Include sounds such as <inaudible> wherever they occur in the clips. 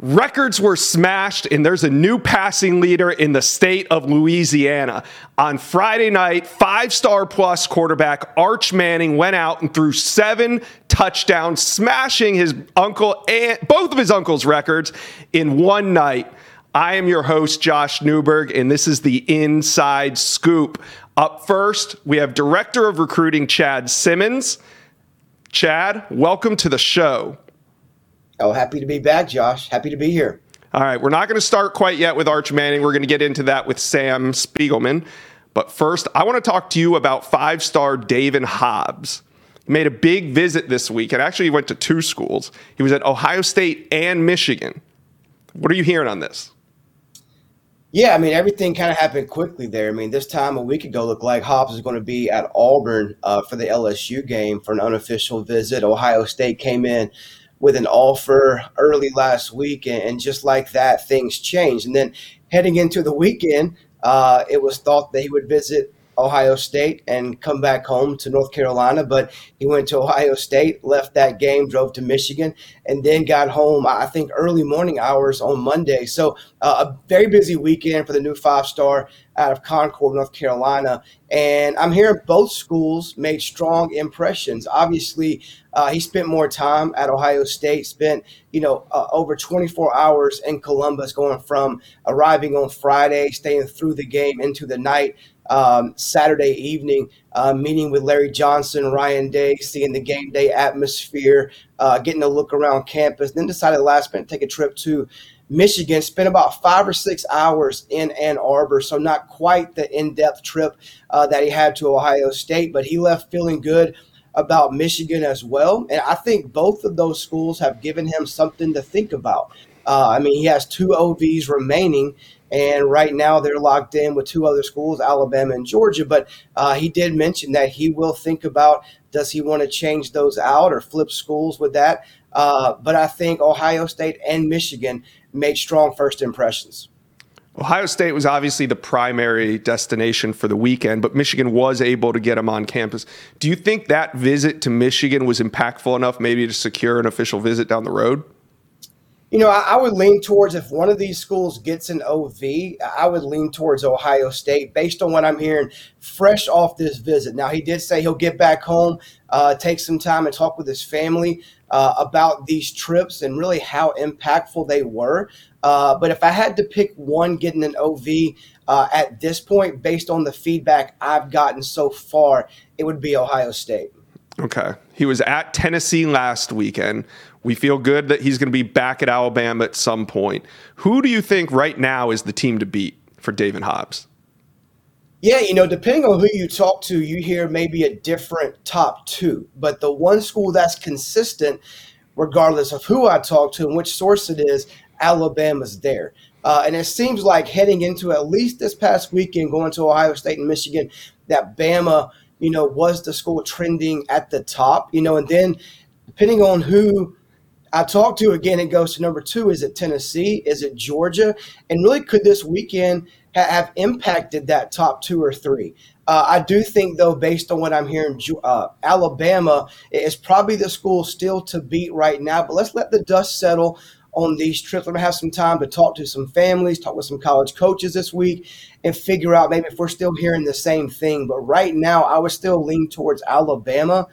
Records were smashed, and there's a new passing leader in the state of Louisiana. On Friday night, five star plus quarterback Arch Manning went out and threw seven touchdowns, smashing his uncle and both of his uncle's records in one night. I am your host, Josh Newberg, and this is the Inside Scoop. Up first, we have Director of Recruiting Chad Simmons. Chad, welcome to the show. Oh, happy to be back, Josh. Happy to be here. All right, we're not going to start quite yet with Arch Manning. We're going to get into that with Sam Spiegelman. But first, I want to talk to you about five star David Hobbs. He made a big visit this week and actually he went to two schools. He was at Ohio State and Michigan. What are you hearing on this? Yeah, I mean, everything kind of happened quickly there. I mean, this time a week ago looked like Hobbs was going to be at Auburn uh, for the LSU game for an unofficial visit. Ohio State came in with an offer early last week, and, just like that, things changed. And then heading into the weekend, uh, it was thought that he would visit Ohio State and come back home to North Carolina. But he went to Ohio State, left that game, drove to Michigan, and then got home, I think, early morning hours on Monday. So uh, a very busy weekend for the new five star out of Concord, North Carolina. And I'm hearing both schools made strong impressions. Obviously, uh, he spent more time at Ohio State, spent, you know, uh, over 24 hours in Columbus, going from arriving on Friday, staying through the game into the night um, Saturday evening, uh, meeting with Larry Johnson, Ryan Day, seeing the game day atmosphere, uh, getting a look around campus. Then decided last minute to take a trip to Michigan. Spent about five or six hours in Ann Arbor, so not quite the in-depth trip uh, that he had to Ohio State, but he left feeling good about Michigan as well. And I think both of those schools have given him something to think about. Uh, I mean, he has two OVs remaining, and right now they're locked in with two other schools, Alabama and Georgia. But uh, he did mention that he will think about does he want to change those out or flip schools with that. Uh, but I think Ohio State and Michigan made strong first impressions. Ohio State was obviously the primary destination for the weekend, but Michigan was able to get him on campus. Do you think that visit to Michigan was impactful enough maybe to secure an official visit down the road? You know, I, I, would lean towards if one of these schools gets an OV, I would lean towards Ohio State based on what I'm hearing fresh off this visit. Now, he did say he'll get back home, uh, take some time and talk with his family uh, about these trips and really how impactful they were. Uh, but if I had to pick one getting an OV uh, at this point, based on the feedback I've gotten so far, it would be Ohio State. Okay. He was at Tennessee last weekend. We feel good that he's going to be back at Alabama at some point. Who do you think right now is the team to beat for David Hobbs? Yeah, you know, depending on who you talk to, you hear maybe a different top two. But the one school that's consistent, regardless of who I talk to and which source it is, Alabama's there. Uh, and it seems like heading into at least this past weekend, going to Ohio State and Michigan, that Bama, you know, was the school trending at the top, you know, and then depending on who I talked to again, it goes to number two. Is it Tennessee? Is it Georgia? And really, could this weekend ha- have impacted that top two or three? Uh, I do think, though, based on what I'm hearing, uh, Alabama is probably the school still to beat right now. But let's let the dust settle on these trips. I'm gonna have some time to talk to some families, talk with some college coaches this week, and figure out maybe if we're still hearing the same thing. But right now, I would still lean towards Alabama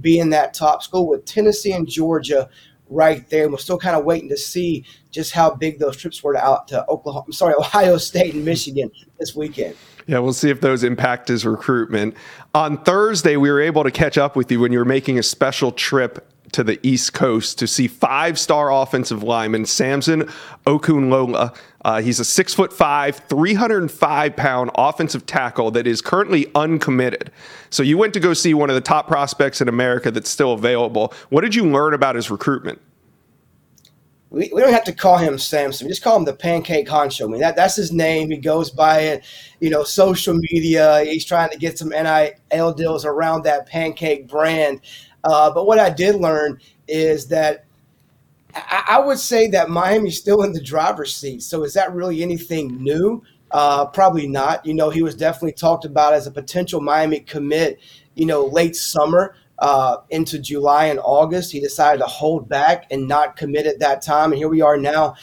being that top school with Tennessee and Georgia right there. We're still kind of waiting to see just how big those trips were to out to Oklahoma. I'm sorry, <laughs> Ohio State and Michigan this weekend. Yeah, we'll see if those impact his recruitment. On Thursday, we were able to catch up with you when you were making a special trip to the East Coast to see five-star offensive lineman Samson Okunlola. Uh, he's a six foot five, 305 pound offensive tackle that is currently uncommitted. So you went to go see one of the top prospects in America that's still available. What did you learn about his recruitment? We, we don't have to call him Samson. We just call him the Pancake Honcho. I mean, that, that's his name. He goes by it, you know, social media. He's trying to get some NIL deals around that pancake brand. Uh, but what I did learn is that I, I, would say that Miami's still in the driver's seat. So is that really anything new? Uh, probably not. You know, he was definitely talked about as a potential Miami commit, you know, late summer. Uh, into July and August. He decided to hold back and not commit at that time. And here we are now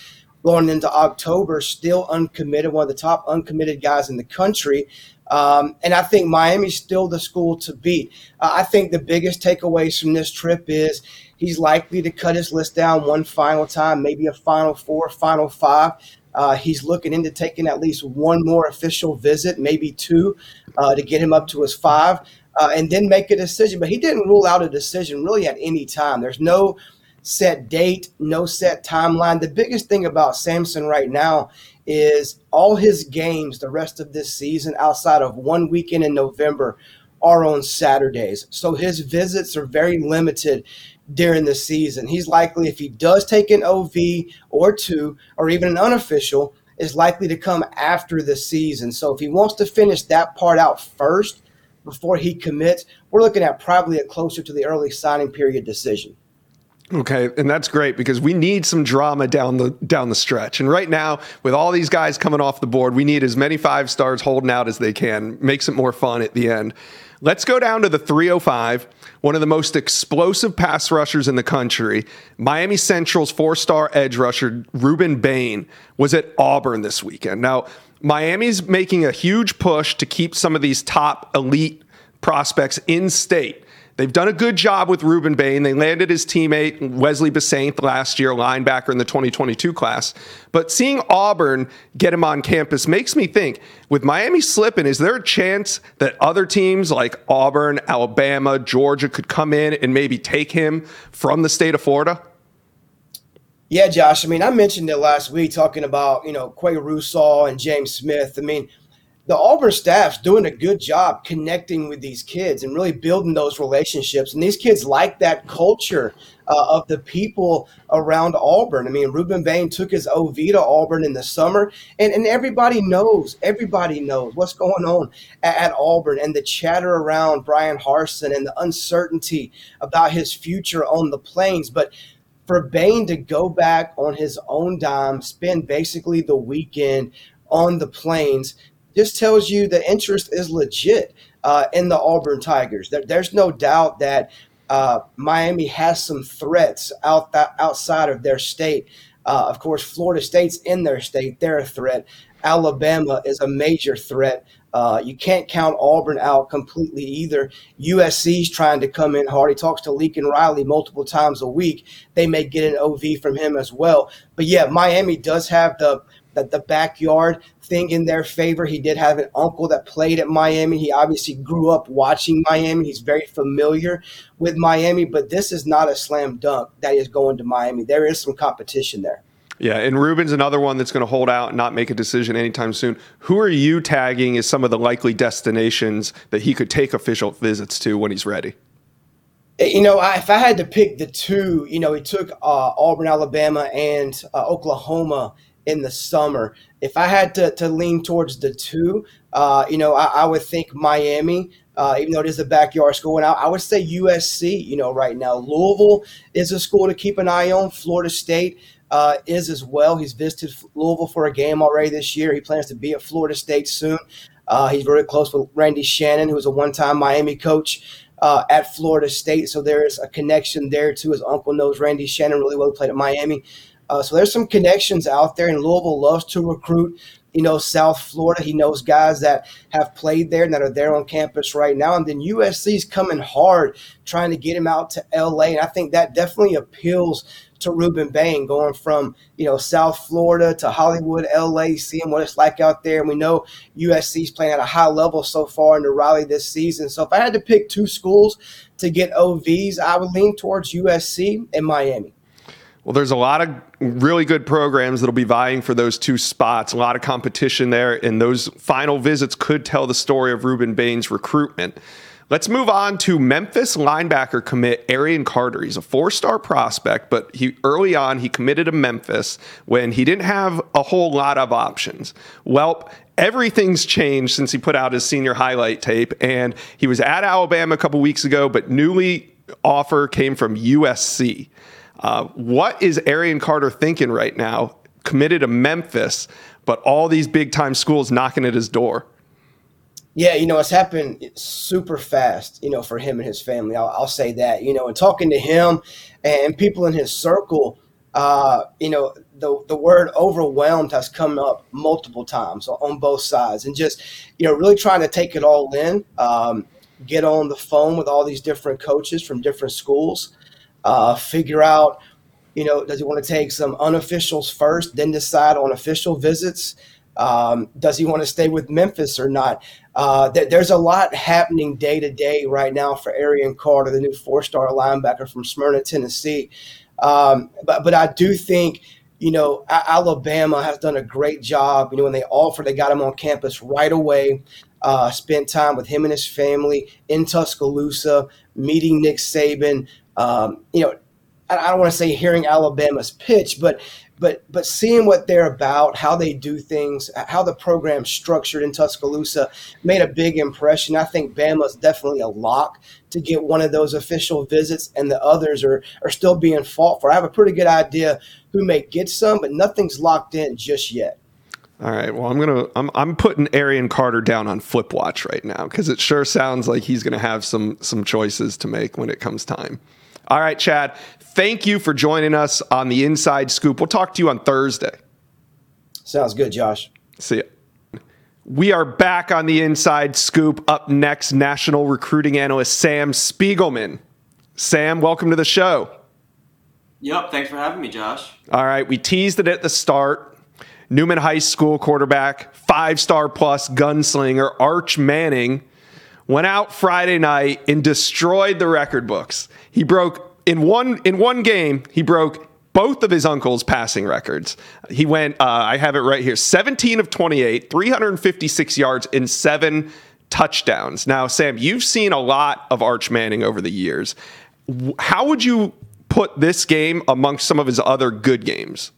going into October, still uncommitted, one of the top uncommitted guys in the country. Um, and I think Miami's still the school to beat. Uh, I think the biggest takeaways from this trip is he's likely to cut his list down one final time, maybe a final four, final five. Uh, he's looking into taking at least one more official visit, maybe two, uh, to get him up to his five, uh, and then make a decision. But he didn't rule out a decision really at any time. There's no set date, no set timeline. The biggest thing about Samson right now is all his games the rest of this season outside of one weekend in November are on Saturdays. So his visits are very limited during the season. He's likely, if he does take an OV or two, or even an unofficial, is likely to come after the season. So if he wants to finish that part out first before he commits, we're looking at probably a closer to the early signing period decision. Okay, and that's great because we need some drama down the down the stretch. And right now, with all these guys coming off the board, we need as many five stars holding out as they can. Makes it more fun at the end. Let's go down to the 305, one of the most explosive pass rushers in the country. Miami Central's four-star edge rusher Rueben Bain was at Auburn this weekend. Now, Miami's making a huge push to keep some of these top elite prospects in state. They've done a good job with Rueben Bain. They landed his teammate Wesley Bissainthe last year, linebacker in the 2022 class. But seeing Auburn get him on campus makes me think with Miami slipping, is there a chance that other teams like Auburn, Alabama, Georgia could come in and maybe take him from the state of Florida? Yeah, Josh. I mean, I mentioned it last week talking about, you know, Qua Russaw and James Smith. I mean, the Auburn staff's doing a good job connecting with these kids and really building those relationships. And these kids like that culture uh, of the people around Auburn. I mean, Rueben Bain took his OV to Auburn in the summer, and, and everybody knows, everybody knows what's going on at, at Auburn and the chatter around Bryan Harsin and the uncertainty about his future on the plains. But for Bain to go back on his own dime, spend basically the weekend on the plains – just tells you the interest is legit uh, in the Auburn Tigers. There, there's no doubt that uh, Miami has some threats out that, outside of their state. Uh, of course, Florida State's in their state; they're a threat. Alabama is a major threat. Uh, you can't count Auburn out completely either. USC's trying to come in hard. He talks to Lincoln Riley multiple times a week. They may get an OV from him as well. But yeah, Miami does have the the, the backyard thing in their favor. He did have an uncle that played at Miami. He obviously grew up watching Miami. He's very familiar with Miami, but this is not a slam dunk that is going to Miami. There is some competition there. Yeah, and Rueben's another one that's going to hold out and not make a decision anytime soon. Who are you tagging as some of the likely destinations that he could take official visits to when he's ready? You know, I, if I had to pick the two, you know, he took uh, Auburn, Alabama, and uh, Oklahoma in the summer. If I had to, to lean towards the two, uh, you know, I, I, would think Miami, uh, even though it is a backyard school. And I, I, would say USC, you know, right now. Louisville is a school to keep an eye on. Florida State uh, is as well. He's visited Louisville for a game already this year. He plans to be at Florida State soon. Uh, he's very close with Randy Shannon, who was a one time Miami coach. Uh, at Florida State, so there is a connection there too. His uncle knows Randy Shannon really well. Played at Miami. Uh, so there's some connections out there, and Louisville loves to recruit. You know, South Florida. He knows guys that have played there and that are there on campus right now. And then USC's coming hard, trying to get him out to LA. And I think that definitely appeals to Rueben Bain, going from you know South Florida to Hollywood, LA, seeing what it's like out there. And we know USC's playing at a high level so far in the Raleigh this season. So if I had to pick two schools to get OVs, I would lean towards USC and Miami. Well, there's a lot of really good programs that'll be vying for those two spots. A lot of competition there, and those final visits could tell the story of Rueben Bain's recruitment. Let's move on to Memphis linebacker commit Arion Carter. He's a four-star prospect, but he early on he committed to Memphis when he didn't have a whole lot of options. Well, everything's changed since he put out his senior highlight tape, and he was at Alabama a couple weeks ago, but newly offer came from USC. Uh, what is Arion Carter thinking right now? Committed to Memphis, but all these big time schools knocking at his door. Yeah, you know, it's happened super fast, you know, for him and his family. I'll, I'll say that, you know, and talking to him and people in his circle, uh, you know, the, the word overwhelmed has come up multiple times on both sides and just, you know, really trying to take it all in, um, get on the phone with all these different coaches from different schools, uh, figure out, you know, does he want to take some unofficials first, then decide on official visits? Um, does he want to stay with Memphis or not? Uh, th- there's a lot happening day to day right now for Arion Carter, the new four-star linebacker from Smyrna, Tennessee. Um, but but I do think you know Alabama has done a great job. You know when they offered, they got him on campus right away. Uh, spent time with him and his family in Tuscaloosa, meeting Nick Saban. Um, you know, I, don't want to say hearing Alabama's pitch, but but but seeing what they're about, how they do things, how the program's structured in Tuscaloosa made a big impression. I think Bama's definitely a lock to get one of those official visits, and the others are are still being fought for. I have a pretty good idea who may get some, but nothing's locked in just yet. All right. Well, I'm gonna I'm I'm putting Arion Carter down on flip watch right now because it sure sounds like he's gonna have some some choices to make when it comes time. All right, Chad. Thank you for joining us on the Inside Scoop. We'll talk to you on Thursday. Sounds good, Josh. See ya. We are back on the Inside Scoop. Up next, national recruiting analyst Sam Spiegelman. Sam, welcome to the show. Yep, thanks for having me, Josh. All right, we teased it at the start. Newman High School quarterback, five star plus gunslinger Arch Manning went out Friday night and destroyed the record books. He broke in one in one game. He broke both of his uncle's passing records. He went. Uh, I have it right here: 17 of 28, 356 yards, in seven touchdowns. Now, Sam, you've seen a lot of Arch Manning over the years. How would you put this game amongst some of his other good games?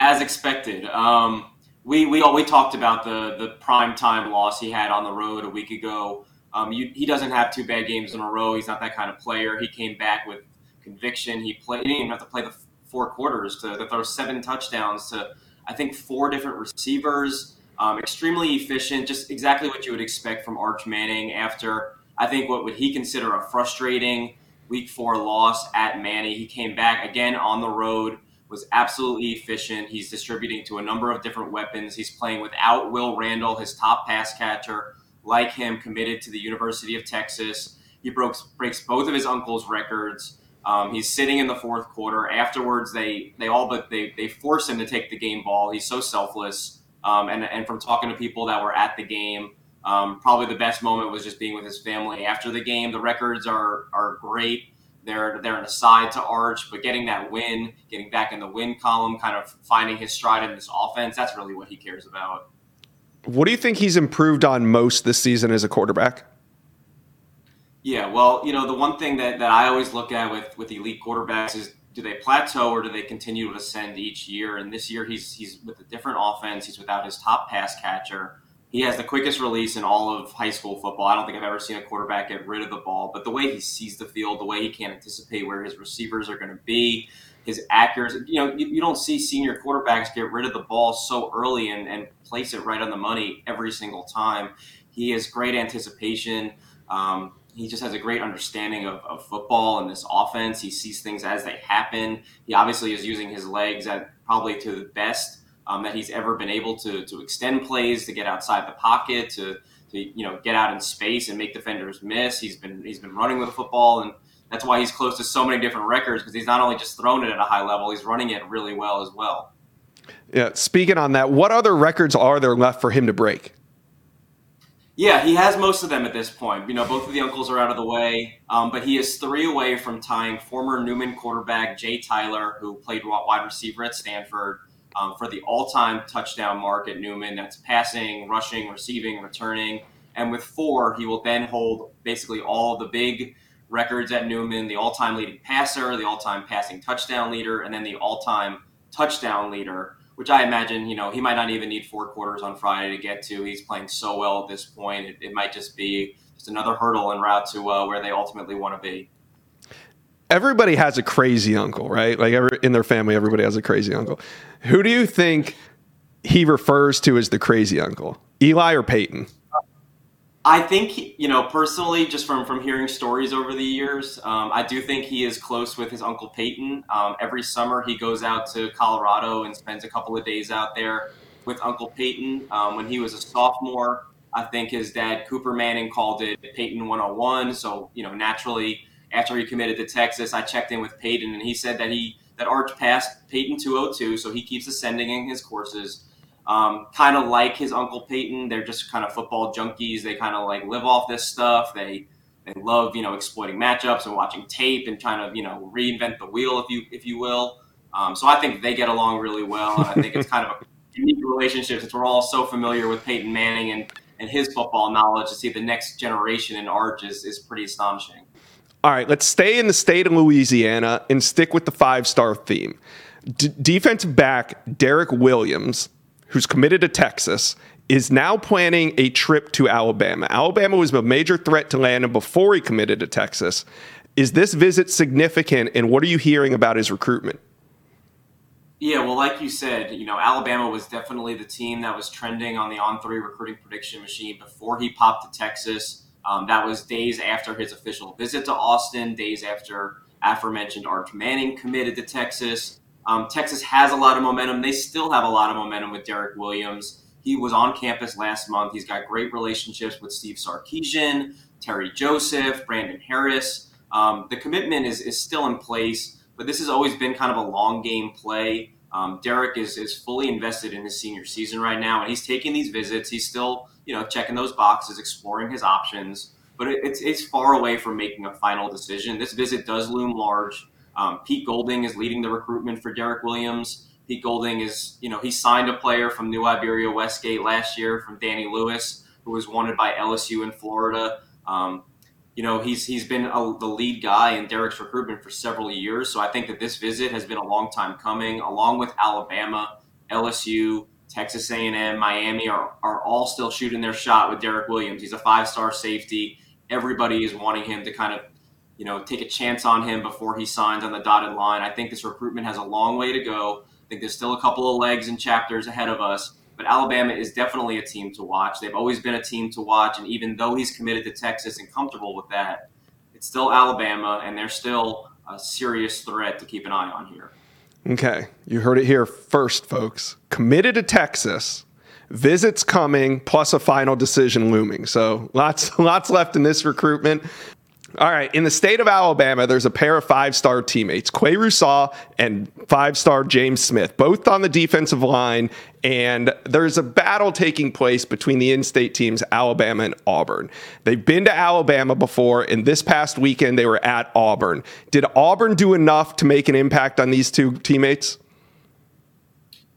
As expected. Um, we we we talked about the the prime time loss he had on the road a week ago. Um, you, he doesn't have two bad games in a row. He's not that kind of player. He came back with conviction. He played. He didn't even have to play the four quarters to, to throw seven touchdowns to I think four different receivers. Um, extremely efficient, just exactly what you would expect from Arch Manning after I think what would he consider a frustrating week four loss at Many. He came back again on the road was absolutely efficient. He's distributing to a number of different weapons. He's playing without Will Randall, his top pass catcher, like him, committed to the University of Texas. He breaks, breaks both of his uncle's records. Um, he's sitting in the fourth quarter. Afterwards, they they all but they they force him to take the game ball. He's so selfless. Um, and and from talking to people that were at the game, um, probably the best moment was just being with his family after the game. The records are are great. They're they're an aside to Arch, but getting that win, getting back in the win column, kind of finding his stride in this offense, that's really what he cares about. What do you think he's improved on most this season as a quarterback? Yeah, well, you know, the one thing that, that I always look at with, with elite quarterbacks is do they plateau or do they continue to ascend each year? And this year he's he's with a different offense. He's without his top pass catcher. He has the quickest release in all of high school football. I don't think I've ever seen a quarterback get rid of the ball, but the way he sees the field, the way he can anticipate where his receivers are going to be, his accuracy, you know, you, you, don't see senior quarterbacks get rid of the ball so early and, and place it right on the money every single time. He has great anticipation. Um, he just has a great understanding of, of, football and this offense. He sees things as they happen. He obviously is using his legs at probably to the best um, that he's ever been able to to extend plays, to get outside the pocket, to to you know get out in space and make defenders miss. He's been he's been running with the football, and that's why he's close to so many different records because he's not only just thrown it at a high level, he's running it really well as well. Yeah, speaking on that, what other records are there left for him to break? Yeah, he has most of them at this point. You know, both of the uncles are out of the way, um, but he is three away from tying former Newman quarterback Jay Tyler, who played wide receiver at Stanford, um, for the all-time touchdown mark at Newman. That's passing, rushing, receiving, returning, and with four, he will then hold basically all the big records at Newman: the all-time leading passer, the all-time passing touchdown leader, and then the all-time touchdown leader. Which I imagine, you know, he might not even need four quarters on Friday to get to. He's playing so well at this point; it, it might just be just another hurdle en route to uh, where they ultimately want to be everybody has a crazy uncle, right? Like every, in their family, everybody has a crazy uncle. Who do you think he refers to as the crazy uncle? Eli or Peyton? I think you know personally, just from from hearing stories over the years, um, I do think he is close with his uncle Peyton. Um, every summer, he goes out to Colorado and spends a couple of days out there with Uncle Peyton. Um, when he was a sophomore, I think his dad Cooper Manning called it Peyton 101. So you know, naturally, after he committed to Texas, I checked in with Peyton, and he said that he that Arch passed Peyton 202, so he keeps ascending in his courses. Um, kind of like his uncle Peyton, they're just kind of football junkies. They kind of like live off this stuff. They they love you know exploiting matchups and watching tape and trying to you know reinvent the wheel, if you if you will. Um, so I think they get along really well, and I think it's kind of a <laughs> unique relationship since we're all so familiar with Peyton Manning and and his football knowledge. To see the next generation in Arch is is pretty astonishing. All right, let's stay in the state of Louisiana and stick with the five star theme. D- defensive back Derek Williams who's committed to Texas, is now planning a trip to Alabama. Alabama was a major threat to Landon before he committed to Texas. Is this visit significant, and what are you hearing about his recruitment? Yeah, well, like you said, you know, Alabama was definitely the team that was trending on the On3 recruiting prediction machine before he popped to Texas. Um, that was days after his official visit to Austin, days after aforementioned Arch Manning committed to Texas. Um, Texas has a lot of momentum. They still have a lot of momentum with Derek Williams. He was on campus last month. He's got great relationships with Steve Sarkisian, Terry Joseph, Brandon Harris. Um, the commitment is, is still in place, but this has always been kind of a long game play. Um, Derek is, is fully invested in his senior season right now, and he's taking these visits. He's still, you know, checking those boxes, exploring his options, but it, it's, it's far away from making a final decision. This visit does loom large. Um, Pete Golding is leading the recruitment for Derek Williams. Pete Golding is, you know, he signed a player from New Iberia Westgate last year from Danny Lewis, who was wanted by LSU in Florida. Um, you know, he's he's been a, the lead guy in Derek's recruitment for several years. So I think that this visit has been a long time coming, along with Alabama, LSU, Texas A&M, Miami are, are all still shooting their shot with Derek Williams. He's a five-star safety. Everybody is wanting him to kind of you know, take a chance on him before he signs on the dotted line. I think this recruitment has a long way to go. I think there's still a couple of legs and chapters ahead of us, but Alabama is definitely a team to watch. They've always been a team to watch, and even though he's committed to Texas and comfortable with that, it's still Alabama, and they're still a serious threat to keep an eye on here. Okay, you heard it here first, folks. Committed to Texas, visits coming, plus a final decision looming. So lots, <laughs> lots left in this recruitment. All right. In the state of Alabama, there's a pair of five star teammates, Qua Russaw and five star James Smith, both on the defensive line. And there's a battle taking place between the in state teams, Alabama and Auburn. They've been to Alabama before, and this past weekend they were at Auburn. Did Auburn do enough to make an impact on these two teammates?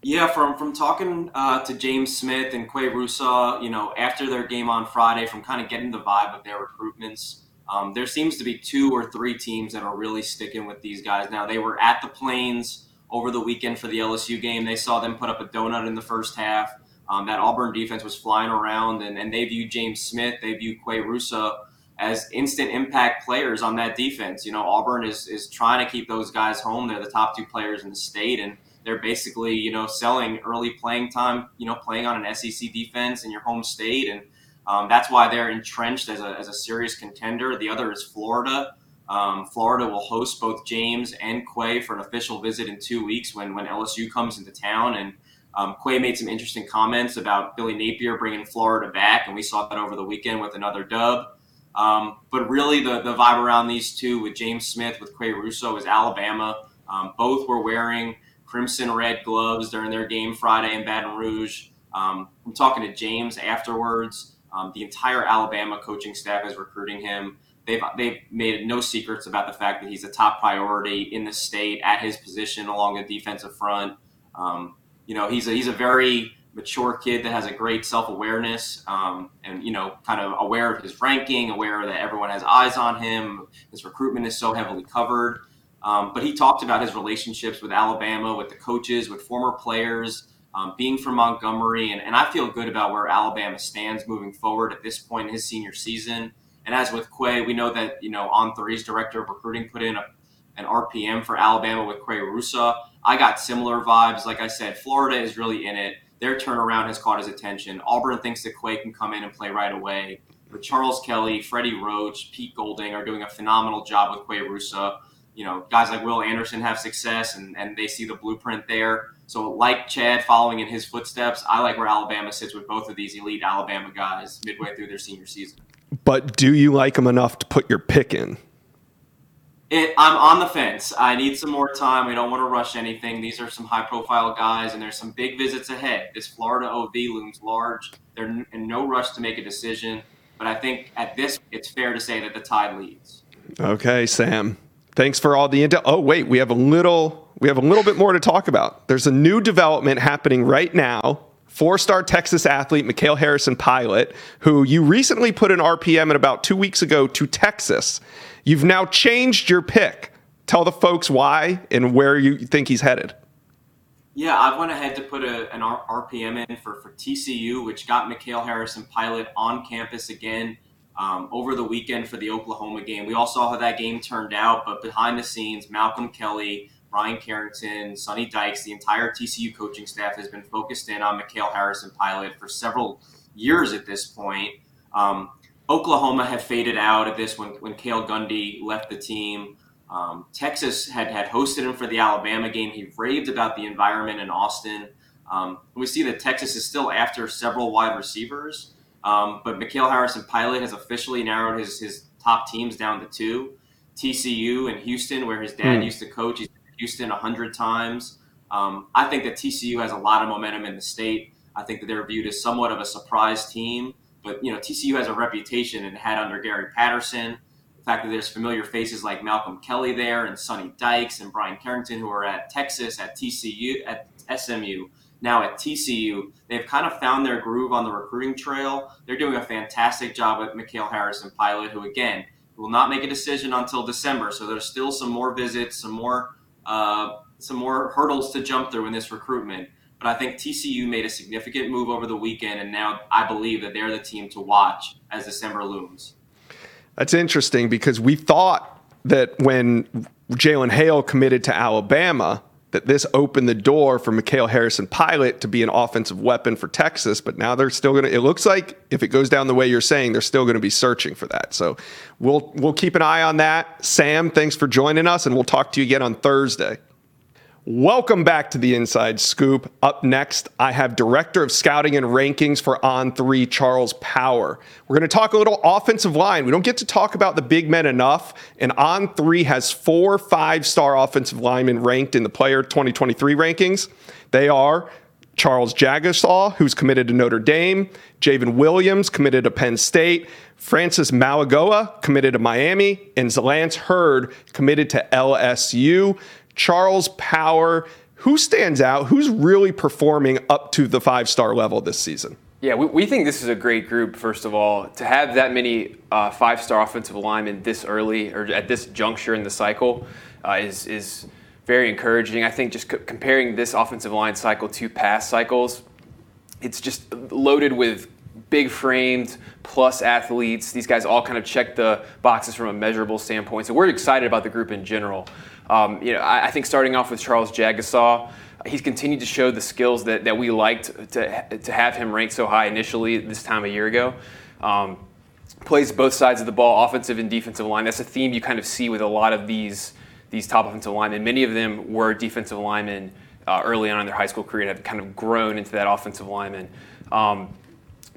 Yeah, from from talking uh, to James Smith and Qua Russaw, you know, after their game on Friday, from kind of getting the vibe of their recruitments um, there seems to be two or three teams that are really sticking with these guys. Now they were at the Plains over the weekend for the LSU game. They saw them put up a donut in the first half. Um, that Auburn defense was flying around, and, and they view James Smith, they view Qua Russaw as instant impact players on that defense. You know, Auburn is is trying to keep those guys home. They're the top two players in the state, and they're basically you know selling early playing time. You know, playing on an SEC defense in your home state, and um, that's why they're entrenched as a, as a serious contender. The other is Florida. Um, Florida will host both James and Qua for an official visit in two weeks when, when LSU comes into town. And um, Qua made some interesting comments about Billy Napier bringing Florida back, and we saw that over the weekend with another dub. Um, but really, the, the vibe around these two with James Smith, with Qua Russaw, is Alabama. Um, both were wearing crimson red gloves during their game Friday in Baton Rouge. Um, I'm talking to James afterwards. Um, the entire Alabama coaching staff is recruiting him. They've they've made no secrets about the fact that he's a top priority in the state at his position along the defensive front. Um, you know, he's a, he's a very mature kid that has a great self awareness um, and you know, kind of aware of his ranking, aware that everyone has eyes on him. His recruitment is so heavily covered. Um, but he talked about his relationships with Alabama, with the coaches, with former players um, being from Montgomery, and, and I feel good about where Alabama stands moving forward at this point in his senior season. And as with Qua, we know that you know On3's director of recruiting put in a, an RPM for Alabama with Qua Russaw. I got similar vibes. Like I said, Florida is really in it. Their turnaround has caught his attention. Auburn thinks that Qua can come in and play right away. But Charles Kelly, Freddie Roach, Pete Golding are doing a phenomenal job with Qua Russaw. You know, guys like Will Anderson have success and, and they see the blueprint there. So, like Chad following in his footsteps, I like where Alabama sits with both of these elite Alabama guys midway through their senior season. But do you like them enough to put your pick in? It, I'm on the fence. I need some more time. We don't want to rush anything. These are some high profile guys, and there's some big visits ahead. This Florida OV looms large. They're in no rush to make a decision, but I think at this, it's fair to say that the tide leads. Okay, Sam. Thanks for all the intel. Oh, wait, we have a little we have a little bit more to talk about. There's a new development happening right now. Four-star Texas athlete Mikhail Harrison Pilot, who you recently put an RPM in about two weeks ago to Texas. You've now changed your pick. Tell the folks why and where you think he's headed. Yeah, I went ahead to put a, an RPM in for, for TCU, which got Mikhail Harrison Pilot on campus again um, over the weekend for the Oklahoma game. We all saw how that game turned out, but behind the scenes, Malcolm Kelly, Bryan Carrington, Sonny Dykes, the entire TCU coaching staff has been focused in on Mikhail Harrison Pilot for several years at this point. Um, Oklahoma had faded out at this when, when Cale Gundy left the team. Um, Texas had, had hosted him for the Alabama game. He raved about the environment in Austin. Um, we see that Texas is still after several wide receivers, um, but Mikhail Harrison Pilot has officially narrowed his, his top teams down to two TCU and Houston, where his dad hmm. used to coach. He's Houston 100 times. Um, I think that TCU has a lot of momentum in the state. I think that they're viewed as somewhat of a surprise team, but you know TCU has a reputation and had under Gary Patterson. The fact that there's familiar faces like Malcolm Kelly there and Sonny Dykes and Bryan Carrington who are at Texas, at TCU, at SMU, now at TCU, they've kind of found their groove on the recruiting trail. They're doing a fantastic job with Mikhail Harrison Pilot, who again will not make a decision until December. So there's still some more visits, some more uh, some more hurdles to jump through in this recruitment. But I think TCU made a significant move over the weekend, and now I believe that they're the team to watch as December looms. That's interesting because we thought that when Jalen Hale committed to Alabama, that this opened the door for Mikhail Harrison Pilot to be an offensive weapon for Texas, but now they're still going to. It looks like if it goes down the way you're saying, they're still going to be searching for that. So we'll we'll keep an eye on that. Sam, thanks for joining us, and we'll talk to you again on Thursday. Welcome back to the Inside Scoop. Up next, I have Director of Scouting and Rankings for On3, Charles Power. We're going to talk a little offensive line. We don't get to talk about the big men enough, and On3 has four five star offensive linemen ranked in the Player 2023 rankings. They are Charles Jagusah, who's committed to Notre Dame, J'ven Williams, committed to Penn State, Francis Mauigoa, committed to Miami, and Zalance Heard, committed to LSU. Charles Power. Who stands out? Who's really performing up to the five star level this season? Yeah, we, we, think this is a great group, first of all. To have that many uh, five star offensive linemen this early or at this juncture in the cycle uh, is, is very encouraging. I think just c- comparing this offensive line cycle to past cycles, it's just loaded with big framed plus athletes. These guys all kind of check the boxes from a measurable standpoint. So we're excited about the group in general. Um, you know, I, I, think starting off with Charles Jagusah, he's continued to show the skills that, that we liked to, to have him ranked so high initially this time a year ago. Um, plays both sides of the ball, offensive and defensive line. That's a theme you kind of see with a lot of these these top offensive linemen. Many of them were defensive linemen uh, early on in their high school career and have kind of grown into that offensive lineman. Um,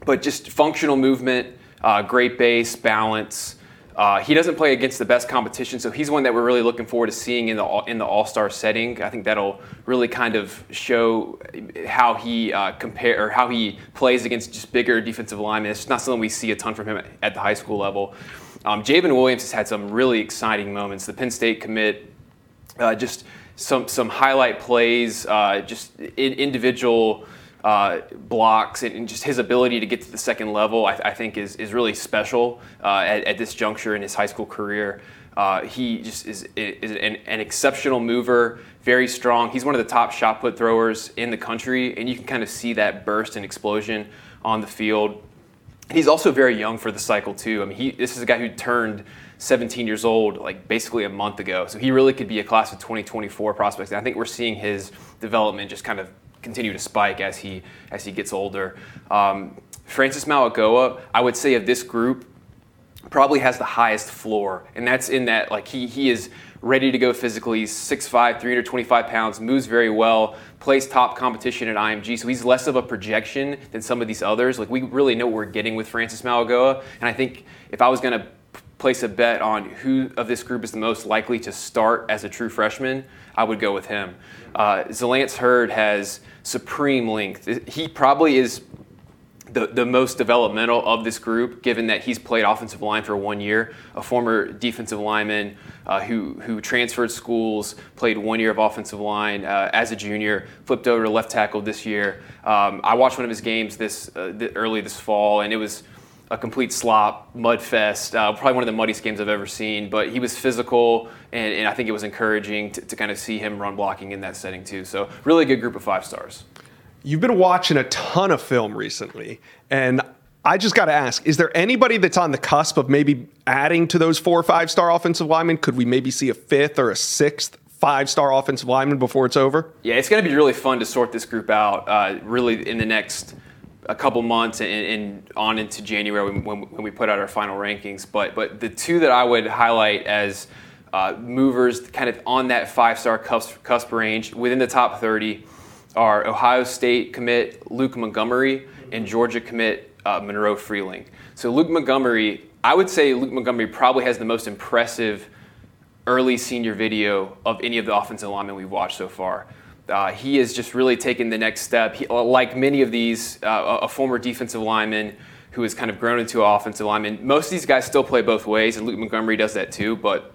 but just functional movement, uh, great base, balance. Uh, he doesn't play against the best competition, so he's one that we're really looking forward to seeing in the in the All Star setting. I think that'll really kind of show how he uh, compare or how he plays against just bigger defensive linemen. It's not something we see a ton from him at the high school level. Um, J'ven Williams has had some really exciting moments. The Penn State commit, uh, just some some highlight plays, uh, just in, individual uh, blocks and, and, just his ability to get to the second level, I, I think, is, is really special uh, at, at, this juncture in his high school career. Uh, he just is, is an, an, exceptional mover, very strong. He's one of the top shot put throwers in the country, and you can kind of see that burst and explosion on the field. He's also very young for the cycle too. I mean, he, this is a guy who turned 17 years old like basically a month ago, so he really could be a class of 2024 prospect. And I think we're seeing his development just kind of continue to spike as he as he gets older. Um, Francis Mauigoa, I would say of this group, probably has the highest floor, and that's in that like he he is ready to go physically. He's 6'5", 325 pounds, moves very well, plays top competition at IMG, so he's less of a projection than some of these others. Like we really know what we're getting with Francis Mauigoa, and I think if I was going to place a bet on who of this group is the most likely to start as a true freshman, I would go with him. Uh, Zalance Heard has supreme length. He probably is the, the most developmental of this group, given that he's played offensive line for one year, a former defensive lineman uh, who, who transferred schools, played one year of offensive line uh, as a junior, flipped over to left tackle this year. Um, I watched one of his games this uh, th- early this fall, and it was a complete slop, mud fest. Uh, probably one of the muddiest games I've ever seen. But he was physical, and, and I think it was encouraging to, to kind of see him run blocking in that setting too. So really a good group of five stars. You've been watching a ton of film recently, and I just got to ask: Is there anybody that's on the cusp of maybe adding to those four or five star offensive linemen? Could we maybe see a fifth or a sixth five star offensive lineman before it's over? Yeah, it's going to be really fun to sort this group out. Uh, really, in the next a couple months and, and on into January when, when, we put out our final rankings. But but the two that I would highlight as uh, movers, kind of on that five star cusp, cusp range within the top 30 are Ohio State commit Luke Montgomery and Georgia commit uh, Monroe Freeling. So Luke Montgomery, I would say Luke Montgomery probably has the most impressive early senior video of any of the offensive linemen we've watched so far. Uh, he has just really taken the next step. He, like many of these, uh, a former defensive lineman who has kind of grown into an offensive lineman. Most of these guys still play both ways, and Luke Montgomery does that too. But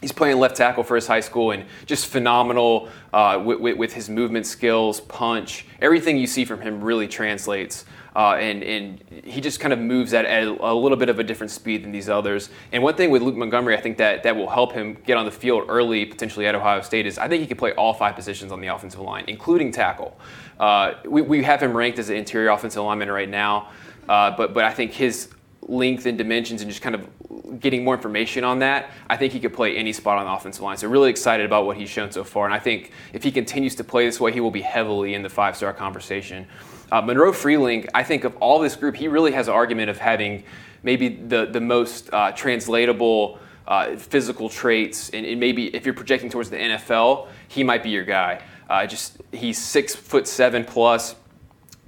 he's playing left tackle for his high school and just phenomenal uh, with, with, his movement skills, punch. Everything you see from him really translates. Uh, and, and he just kind of moves at a, little bit of a different speed than these others. And one thing with Luke Montgomery, I think that, that will help him get on the field early, potentially at Ohio State, is I think he can play all five positions on the offensive line, including tackle. Uh, we, we have him ranked as an interior offensive lineman right now, uh, but, but I think his length and dimensions and just kind of getting more information on that, I think he could play any spot on the offensive line. So really excited about what he's shown so far, and I think if he continues to play this way, he will be heavily in the five-star conversation. Uh, Monroe Freeling, I think of all this group, he really has an argument of having maybe the the most uh, translatable. Uh, physical traits, and, and, maybe if you're projecting towards the NFL, he might be your guy. Uh, just he's six foot seven plus,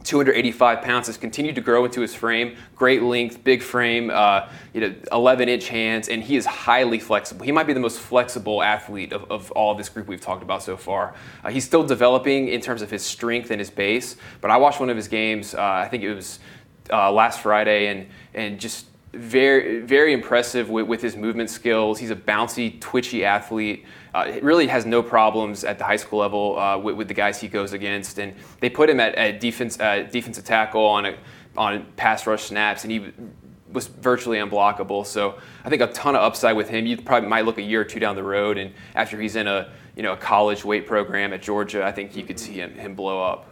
285 pounds, has continued to grow into his frame. Great length, big frame, uh, you know, 11 inch hands, and he is highly flexible. He might be the most flexible athlete of, of all of this group we've talked about so far. Uh, he's still developing in terms of his strength and his base, but I watched one of his games, uh, I think it was uh, last Friday, and, and just very, very impressive with, with his movement skills. He's a bouncy, twitchy athlete. Uh, really has no problems at the high school level uh, with, with, the guys he goes against, and they put him at, at defense uh, defensive tackle on a on pass rush snaps, and he was virtually unblockable. So I think a ton of upside with him. You probably might look a year or two down the road, and after he's in a you know a college weight program at Georgia, I think you could see him him blow up.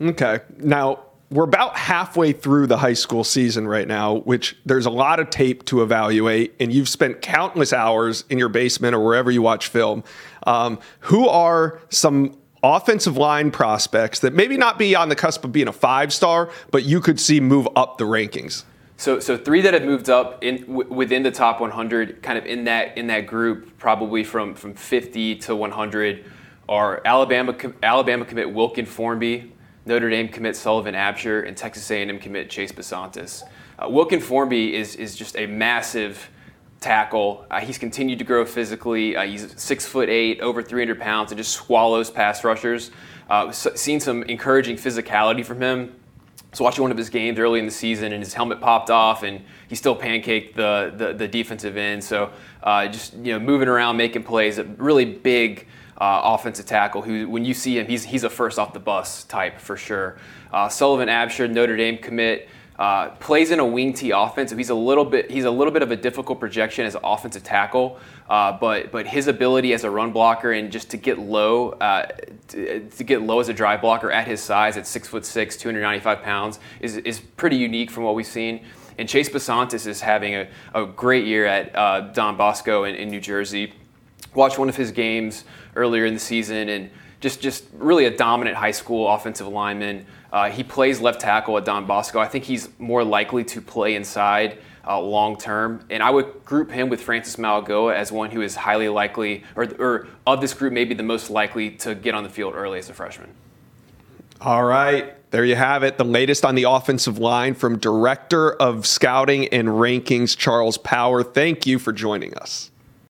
Okay, now we're about halfway through the high school season right now, which there's a lot of tape to evaluate, and you've spent countless hours in your basement or wherever you watch film. Um, who are some offensive line prospects that maybe not be on the cusp of being a five star, but you could see move up the rankings? So, so three that have moved up in w- within the top 100, kind of in that in that group, probably from from 50 to 100, are Alabama Alabama commit Wilkin Formby. Notre Dame commit Sullivan Absher, and Texas A&M commit Chase Bisontis. Uh, Wilkin Formby is, is just a massive tackle. Uh, he's continued to grow physically. Uh, he's six foot eight, over 300 pounds, and just swallows pass rushers. Uh, seen some encouraging physicality from him. So watching one of his games early in the season, and his helmet popped off, and he still pancaked the the, the defensive end. So uh, just you know moving around, making plays, a really big uh, offensive tackle who, when you see him, he's, he's a first off the bus type for sure. Uh, Sullivan Absher, Notre Dame commit, uh, plays in a wing T offense. He's a little bit he's a little bit of a difficult projection as an offensive tackle, uh, but but his ability as a run blocker and just to get low uh, to, to, get low as a drive blocker at his size at six foot six, 295 pounds is is pretty unique from what we've seen. And Chase Bisontis is having a, a great year at uh, Don Bosco in, in New Jersey. Watched one of his games earlier in the season, and just just really a dominant high school offensive lineman. Uh, he plays left tackle at Don Bosco. I think he's more likely to play inside uh, long term. And I would group him with Francis Mauigoa as one who is highly likely, or, or of this group, maybe the most likely to get on the field early as a freshman. All right. There you have it. The latest on the offensive line from Director of Scouting and Rankings, Charles Power. Thank you for joining us.